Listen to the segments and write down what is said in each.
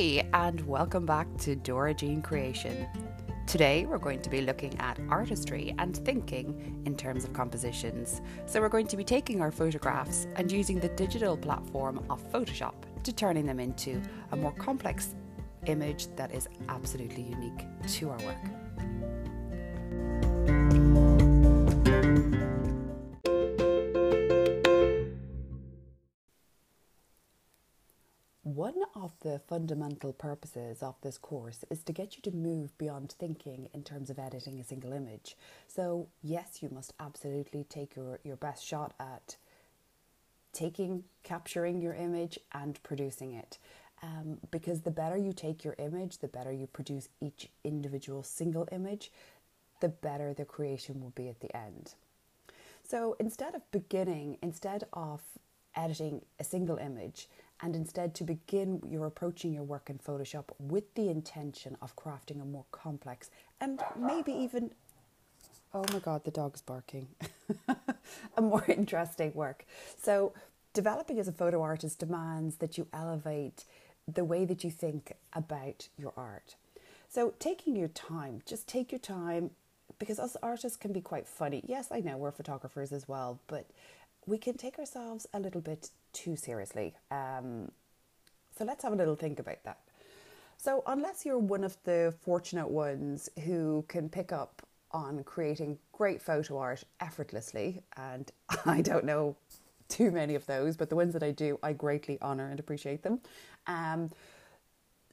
Hi, and welcome back to Dora Jean Creation. Today, we're going to be looking at artistry and thinking in terms of compositions. So, we're going to be taking our photographs and using the digital platform of Photoshop to turning them into a more complex image that is absolutely unique to our work. Of the fundamental purposes of this course is to get you to move beyond thinking in terms of editing a single image. So, yes, you must absolutely take your, your best shot at taking, capturing your image and producing it. Um, because the better you take your image, the better you produce each individual single image, the better the creation will be at the end. So instead of beginning, instead of editing a single image, and instead to begin, you're approaching your work in Photoshop with the intention of crafting a more complex and maybe even, oh my God, the dog's barking, a more interesting work. So, developing as a photo artist demands that you elevate the way that you think about your art. So, taking your time, just take your time because us artists can be quite funny. Yes, I know we're photographers as well, but we can take ourselves a little bit too seriously. Um, so let's have a little think about that. So, unless you're one of the fortunate ones who can pick up on creating great photo art effortlessly, and I don't know too many of those, but the ones that I do, I greatly honour and appreciate them. Um,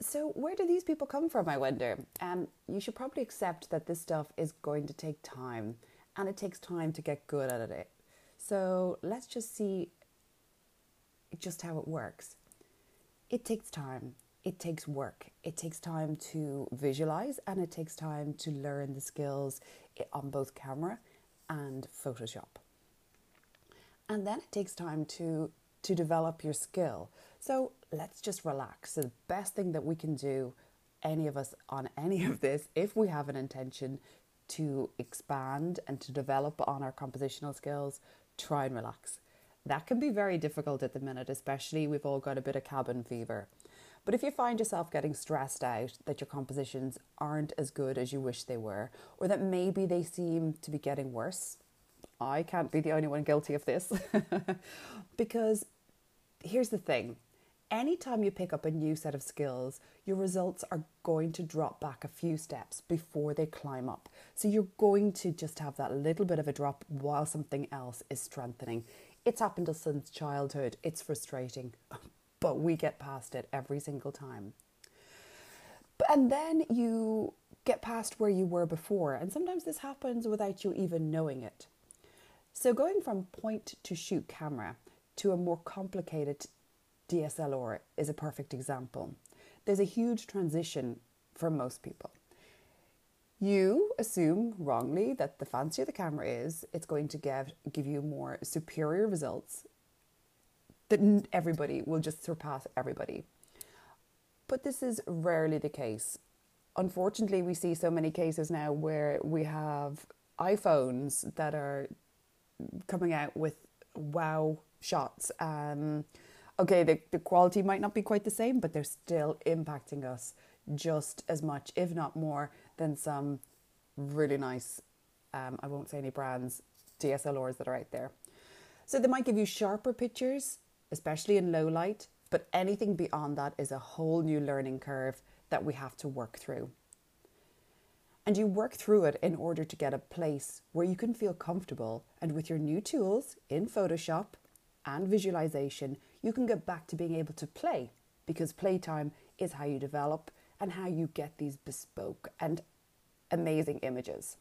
so, where do these people come from, I wonder? Um, you should probably accept that this stuff is going to take time, and it takes time to get good at it. So let's just see just how it works. It takes time, it takes work, it takes time to visualize, and it takes time to learn the skills on both camera and Photoshop. And then it takes time to to develop your skill. So let's just relax. So the best thing that we can do, any of us on any of this, if we have an intention to expand and to develop on our compositional skills, try and relax. That can be very difficult at the minute, especially we've all got a bit of cabin fever. But if you find yourself getting stressed out that your compositions aren't as good as you wish they were, or that maybe they seem to be getting worse, I can't be the only one guilty of this. because here's the thing anytime you pick up a new set of skills, your results are going to drop back a few steps before they climb up. So you're going to just have that little bit of a drop while something else is strengthening. It's happened to us since childhood. It's frustrating, but we get past it every single time. And then you get past where you were before, and sometimes this happens without you even knowing it. So, going from point to shoot camera to a more complicated DSLR is a perfect example. There's a huge transition for most people. You assume wrongly that the fancier the camera is, it's going to give, give you more superior results, that everybody will just surpass everybody. But this is rarely the case. Unfortunately, we see so many cases now where we have iPhones that are coming out with wow shots. Um, okay, the, the quality might not be quite the same, but they're still impacting us just as much, if not more, than some really nice, um, I won't say any brands, DSLRs that are out there. So they might give you sharper pictures, especially in low light, but anything beyond that is a whole new learning curve that we have to work through. And you work through it in order to get a place where you can feel comfortable and with your new tools in Photoshop and visualization, you can get back to being able to play because playtime is how you develop and how you get these bespoke and amazing images.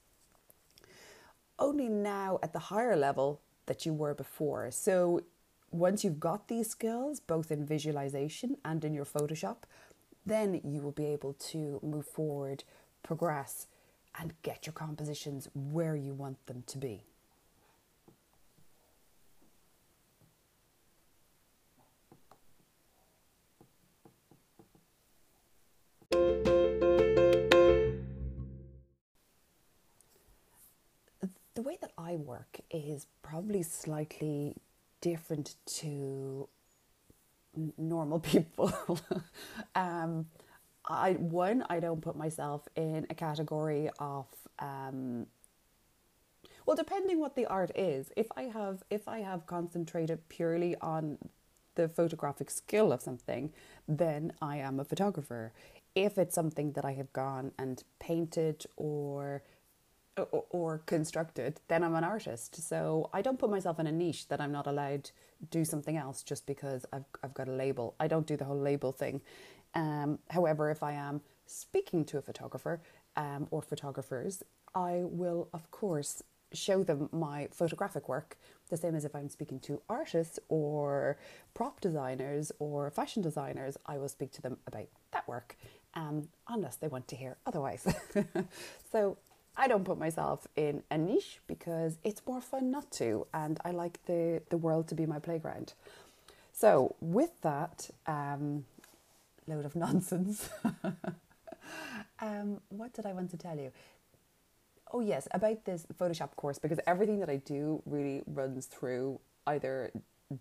Only now at the higher level that you were before. So once you've got these skills, both in visualization and in your Photoshop, then you will be able to move forward, progress, and get your compositions where you want them to be. Way that I work is probably slightly different to normal people. um, I one, I don't put myself in a category of um, well, depending what the art is. If I have if I have concentrated purely on the photographic skill of something, then I am a photographer. If it's something that I have gone and painted or or, constructed, then I'm an artist. So I don't put myself in a niche that I'm not allowed to do something else just because I've I've got a label. I don't do the whole label thing. Um, however, if I am speaking to a photographer um, or photographers, I will of course show them my photographic work, the same as if I'm speaking to artists or prop designers or fashion designers, I will speak to them about that work, um, unless they want to hear otherwise. so I don't put myself in a niche because it's more fun not to, and I like the, the world to be my playground. So, with that um, load of nonsense, um, what did I want to tell you? Oh, yes, about this Photoshop course, because everything that I do really runs through either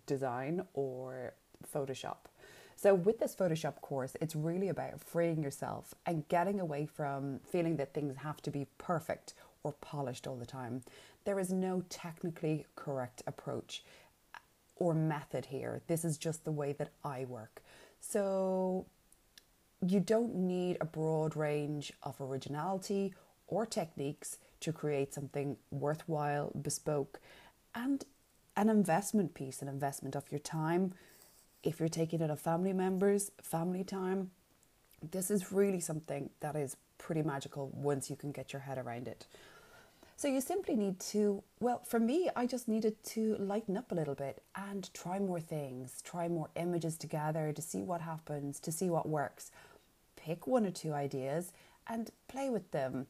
design or Photoshop. So, with this Photoshop course, it's really about freeing yourself and getting away from feeling that things have to be perfect or polished all the time. There is no technically correct approach or method here. This is just the way that I work. So, you don't need a broad range of originality or techniques to create something worthwhile, bespoke, and an investment piece, an investment of your time. If you're taking it of family members, family time, this is really something that is pretty magical once you can get your head around it. So you simply need to, well, for me, I just needed to lighten up a little bit and try more things, try more images together to see what happens, to see what works. Pick one or two ideas and play with them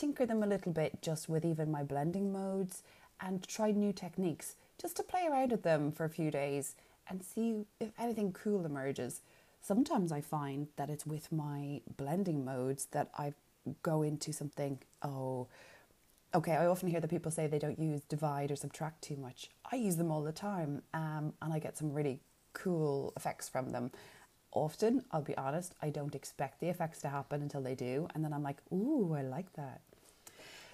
tinker them a little bit just with even my blending modes and try new techniques just to play around with them for a few days and see if anything cool emerges. Sometimes I find that it's with my blending modes that I go into something, oh, okay, I often hear that people say they don't use divide or subtract too much. I use them all the time um, and I get some really cool effects from them. Often, I'll be honest, I don't expect the effects to happen until they do, and then I'm like, ooh, I like that.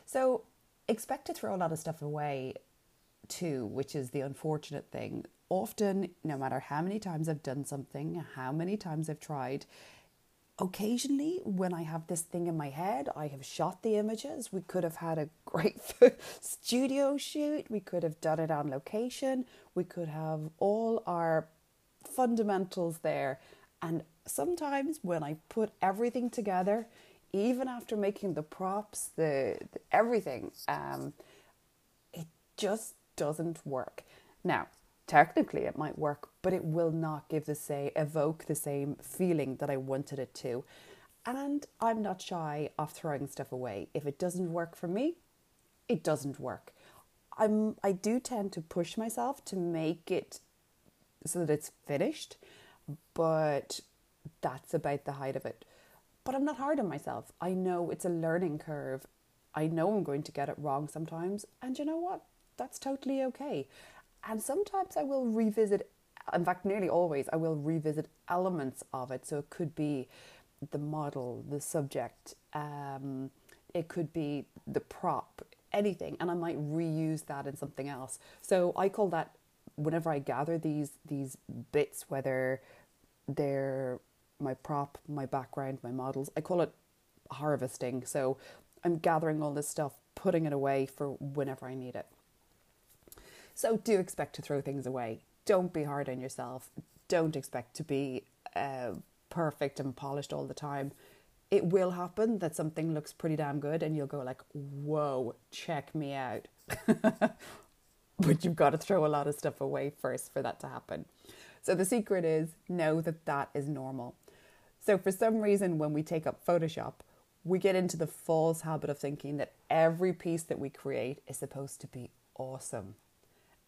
So expect to throw a lot of stuff away too, which is the unfortunate thing. Often, no matter how many times I've done something, how many times I've tried, occasionally when I have this thing in my head, I have shot the images. We could have had a great studio shoot, we could have done it on location, we could have all our fundamentals there. And sometimes when I put everything together, even after making the props, the, the everything, um, it just doesn't work. Now, technically it might work, but it will not give the say evoke the same feeling that I wanted it to. And I'm not shy of throwing stuff away. If it doesn't work for me, it doesn't work. I'm I do tend to push myself to make it so that it's finished, but that's about the height of it. But I'm not hard on myself. I know it's a learning curve. I know I'm going to get it wrong sometimes. And you know what? That's totally okay. And sometimes I will revisit, in fact, nearly always, I will revisit elements of it. So it could be the model, the subject, um, it could be the prop, anything. And I might reuse that in something else. So I call that whenever I gather these these bits, whether they're my prop, my background, my models. I call it harvesting. So I'm gathering all this stuff, putting it away for whenever I need it. So do expect to throw things away. Don't be hard on yourself. Don't expect to be uh, perfect and polished all the time. It will happen that something looks pretty damn good and you'll go like, "Whoa, check me out." but you've got to throw a lot of stuff away first for that to happen. So the secret is know that that is normal. So, for some reason, when we take up Photoshop, we get into the false habit of thinking that every piece that we create is supposed to be awesome.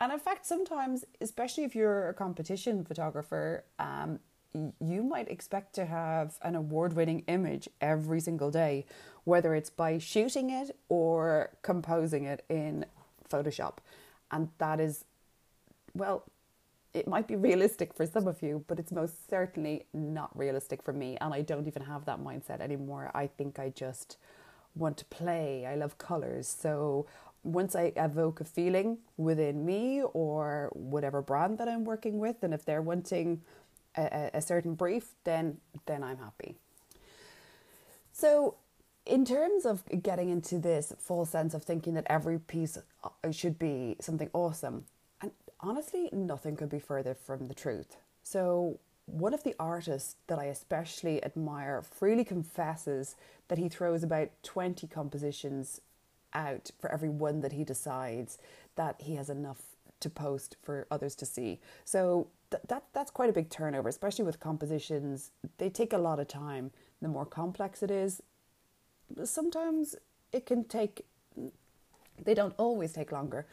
And in fact, sometimes, especially if you're a competition photographer, um, you might expect to have an award winning image every single day, whether it's by shooting it or composing it in Photoshop. And that is, well, it might be realistic for some of you, but it's most certainly not realistic for me. And I don't even have that mindset anymore. I think I just want to play. I love colors. So once I evoke a feeling within me or whatever brand that I'm working with, and if they're wanting a, a certain brief, then then I'm happy. So in terms of getting into this full sense of thinking that every piece uh, should be something awesome, and honestly, nothing could be further from the truth. So, one of the artists that I especially admire freely confesses that he throws about 20 compositions out for every one that he decides that he has enough to post for others to see. So, th- that, that's quite a big turnover, especially with compositions. They take a lot of time. The more complex it is, sometimes it can take they don't always take longer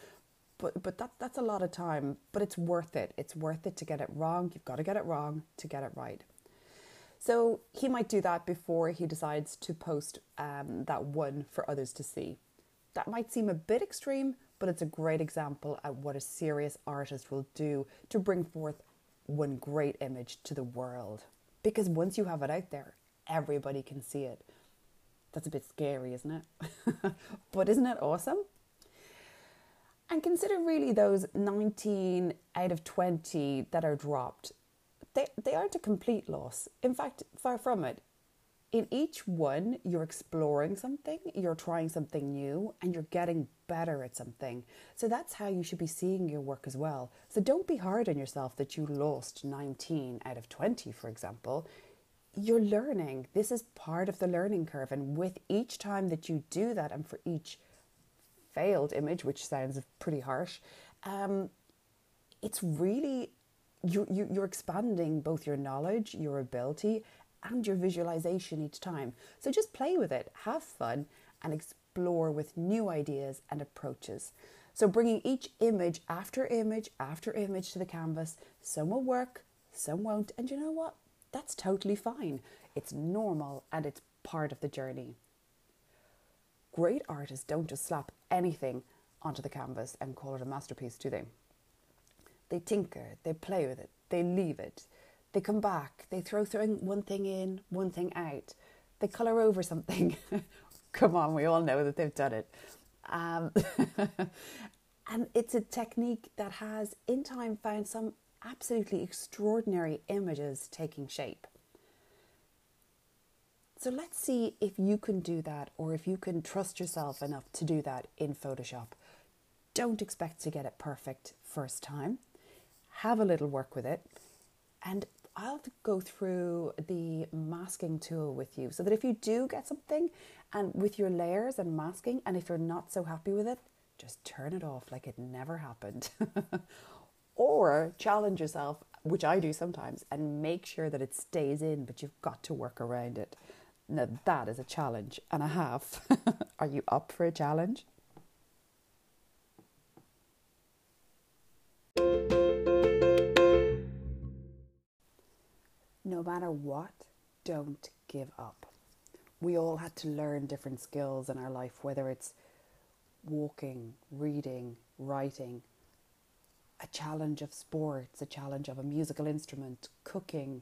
but but that that's a lot of time but it's worth it it's worth it to get it wrong you've got to get it wrong to get it right so he might do that before he decides to post um, that one for others to see that might seem a bit extreme but it's a great example of what a serious artist will do to bring forth one great image to the world because once you have it out there everybody can see it that's a bit scary, isn't it? but isn't it awesome? And consider really those 19 out of 20 that are dropped. They, they aren't a complete loss. In fact, far from it. In each one, you're exploring something, you're trying something new, and you're getting better at something. So that's how you should be seeing your work as well. So don't be hard on yourself that you lost 19 out of 20, for example you're learning. This is part of the learning curve. And with each time that you do that, and for each failed image, which sounds pretty harsh, um, it's really you, you, you're expanding both your knowledge, your ability, and your visualization each time. So just play with it, have fun, and explore with new ideas and approaches. So bringing each image after image after image to the canvas, some will work, some won't, and you know what? That's totally fine. It's normal and it's part of the journey. Great artists don't just slap anything onto the canvas and call it a masterpiece, do they? They tinker, they play with it, they leave it, they come back, they throw one thing in, one thing out, they colour over something. come on, we all know that they've done it. Um, and it's a technique that has, in time, found some absolutely extraordinary images taking shape. So let's see if you can do that or if you can trust yourself enough to do that in Photoshop. Don't expect to get it perfect first time. Have a little work with it. And I'll go through the masking tool with you so that if you do get something and with your layers and masking, and if you're not so happy with it, just turn it off like it never happened. or challenge yourself, which I do sometimes, and make sure that it stays in, but you've got to work around it. Now, that is a challenge and a half. Are you up for a challenge? No matter what, don't give up. We all had to learn different skills in our life, whether it's walking, reading, writing, a challenge of sports, a challenge of a musical instrument, cooking,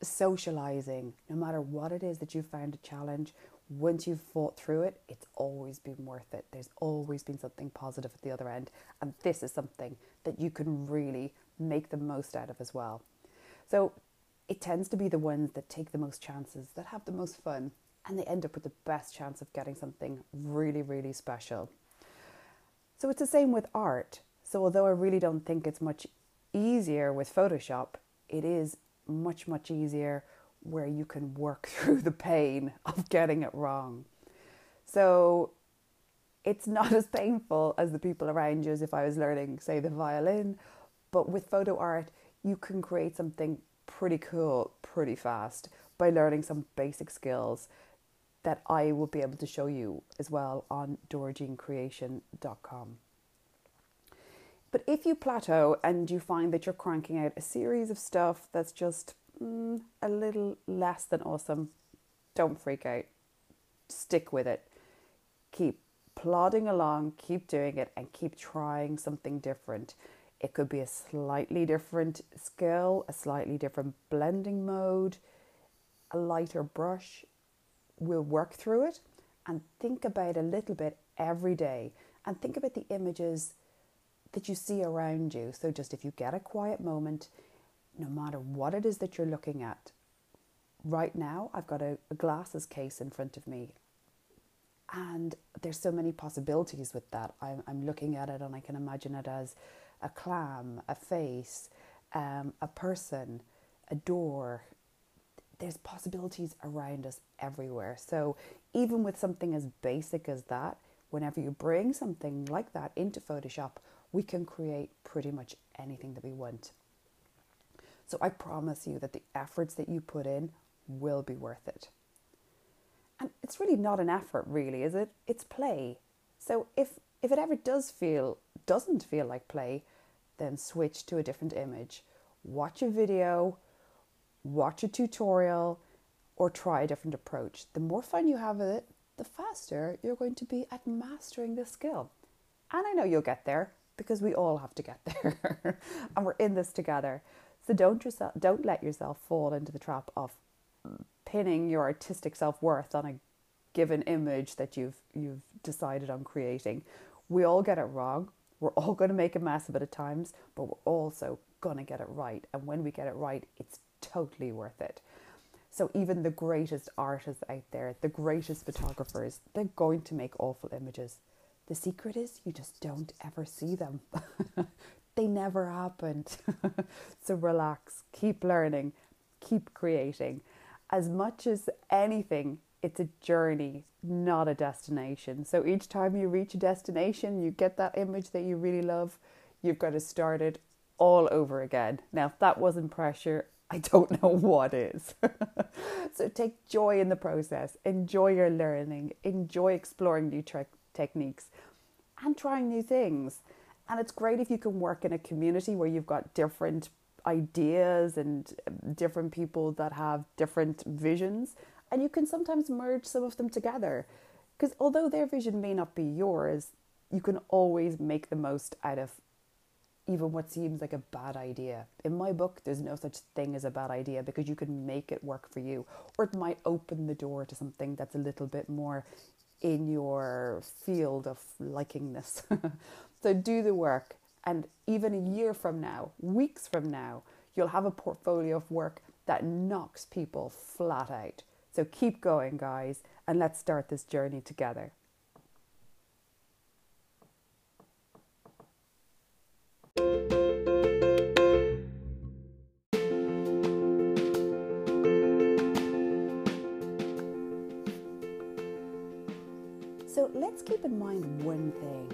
socializing, no matter what it is that you found a challenge, once you've fought through it, it's always been worth it. There's always been something positive at the other end. And this is something that you can really make the most out of as well. So it tends to be the ones that take the most chances, that have the most fun, and they end up with the best chance of getting something really, really special. So it's the same with art. So, although I really don't think it's much easier with Photoshop, it is much, much easier where you can work through the pain of getting it wrong. So, it's not as painful as the people around you as if I was learning, say, the violin. But with photo art, you can create something pretty cool pretty fast by learning some basic skills that I will be able to show you as well on dorajeancreation.com. But if you plateau and you find that you're cranking out a series of stuff that's just mm, a little less than awesome, don't freak out. Stick with it. Keep plodding along, keep doing it, and keep trying something different. It could be a slightly different skill, a slightly different blending mode, a lighter brush. We'll work through it and think about a little bit every day and think about the images that you see around you. So, just if you get a quiet moment, no matter what it is that you're looking at, right now I've got a, a glasses case in front of me. And there's so many possibilities with that. I'm, I'm looking at it and I can imagine it as a clam, a face, um, a person, a door. There's possibilities around us everywhere. So, even with something as basic as that, whenever you bring something like that into Photoshop, we can create pretty much anything that we want. So I promise you that the efforts that you put in will be worth it. And it's really not an effort, really, is it? It's play. So if if it ever does feel doesn't feel like play, then switch to a different image. Watch a video, watch a tutorial, or try a different approach. The more fun you have with it, the faster you're going to be at mastering this skill. And I know you'll get there because we all have to get there and we're in this together. So don't yourself don't let yourself fall into the trap of pinning your artistic self-worth on a given image that you've you've decided on creating. We all get it wrong. We're all going to make a mess of it at times, but we're also going to get it right. And when we get it right, it's totally worth it. So even the greatest artists out there, the greatest photographers, they're going to make awful images. The secret is you just don't ever see them. they never happened. so relax, keep learning, keep creating. As much as anything, it's a journey, not a destination. So each time you reach a destination, you get that image that you really love, you've got to start it all over again. Now, if that wasn't pressure, I don't know what is. so take joy in the process, enjoy your learning, enjoy exploring new tre- techniques and trying new things. And it's great if you can work in a community where you've got different ideas and um, different people that have different visions, and you can sometimes merge some of them together. Because although their vision may not be yours, you can always make the most out of even what seems like a bad idea. In my book, there's no such thing as a bad idea because you can make it work for you, or it might open the door to something that's a little bit more in your field of likingness. so do the work, and even a year from now, weeks from now, you'll have a portfolio of work that knocks people flat out. So keep going, guys, and let's start this journey together. So let's keep in mind one thing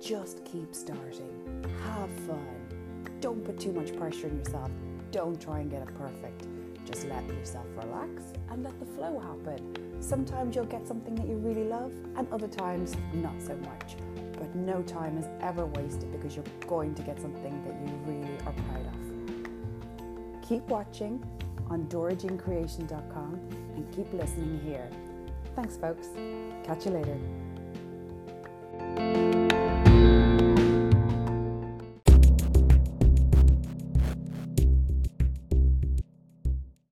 just keep starting, have fun, don't put too much pressure on yourself, don't try and get it perfect. Just let yourself relax and let the flow happen. Sometimes you'll get something that you really love, and other times, not so much. But no time is ever wasted because you're going to get something that you really are proud of. Keep watching on dorajeancreation.com and keep listening here. Thanks, folks. Catch you later.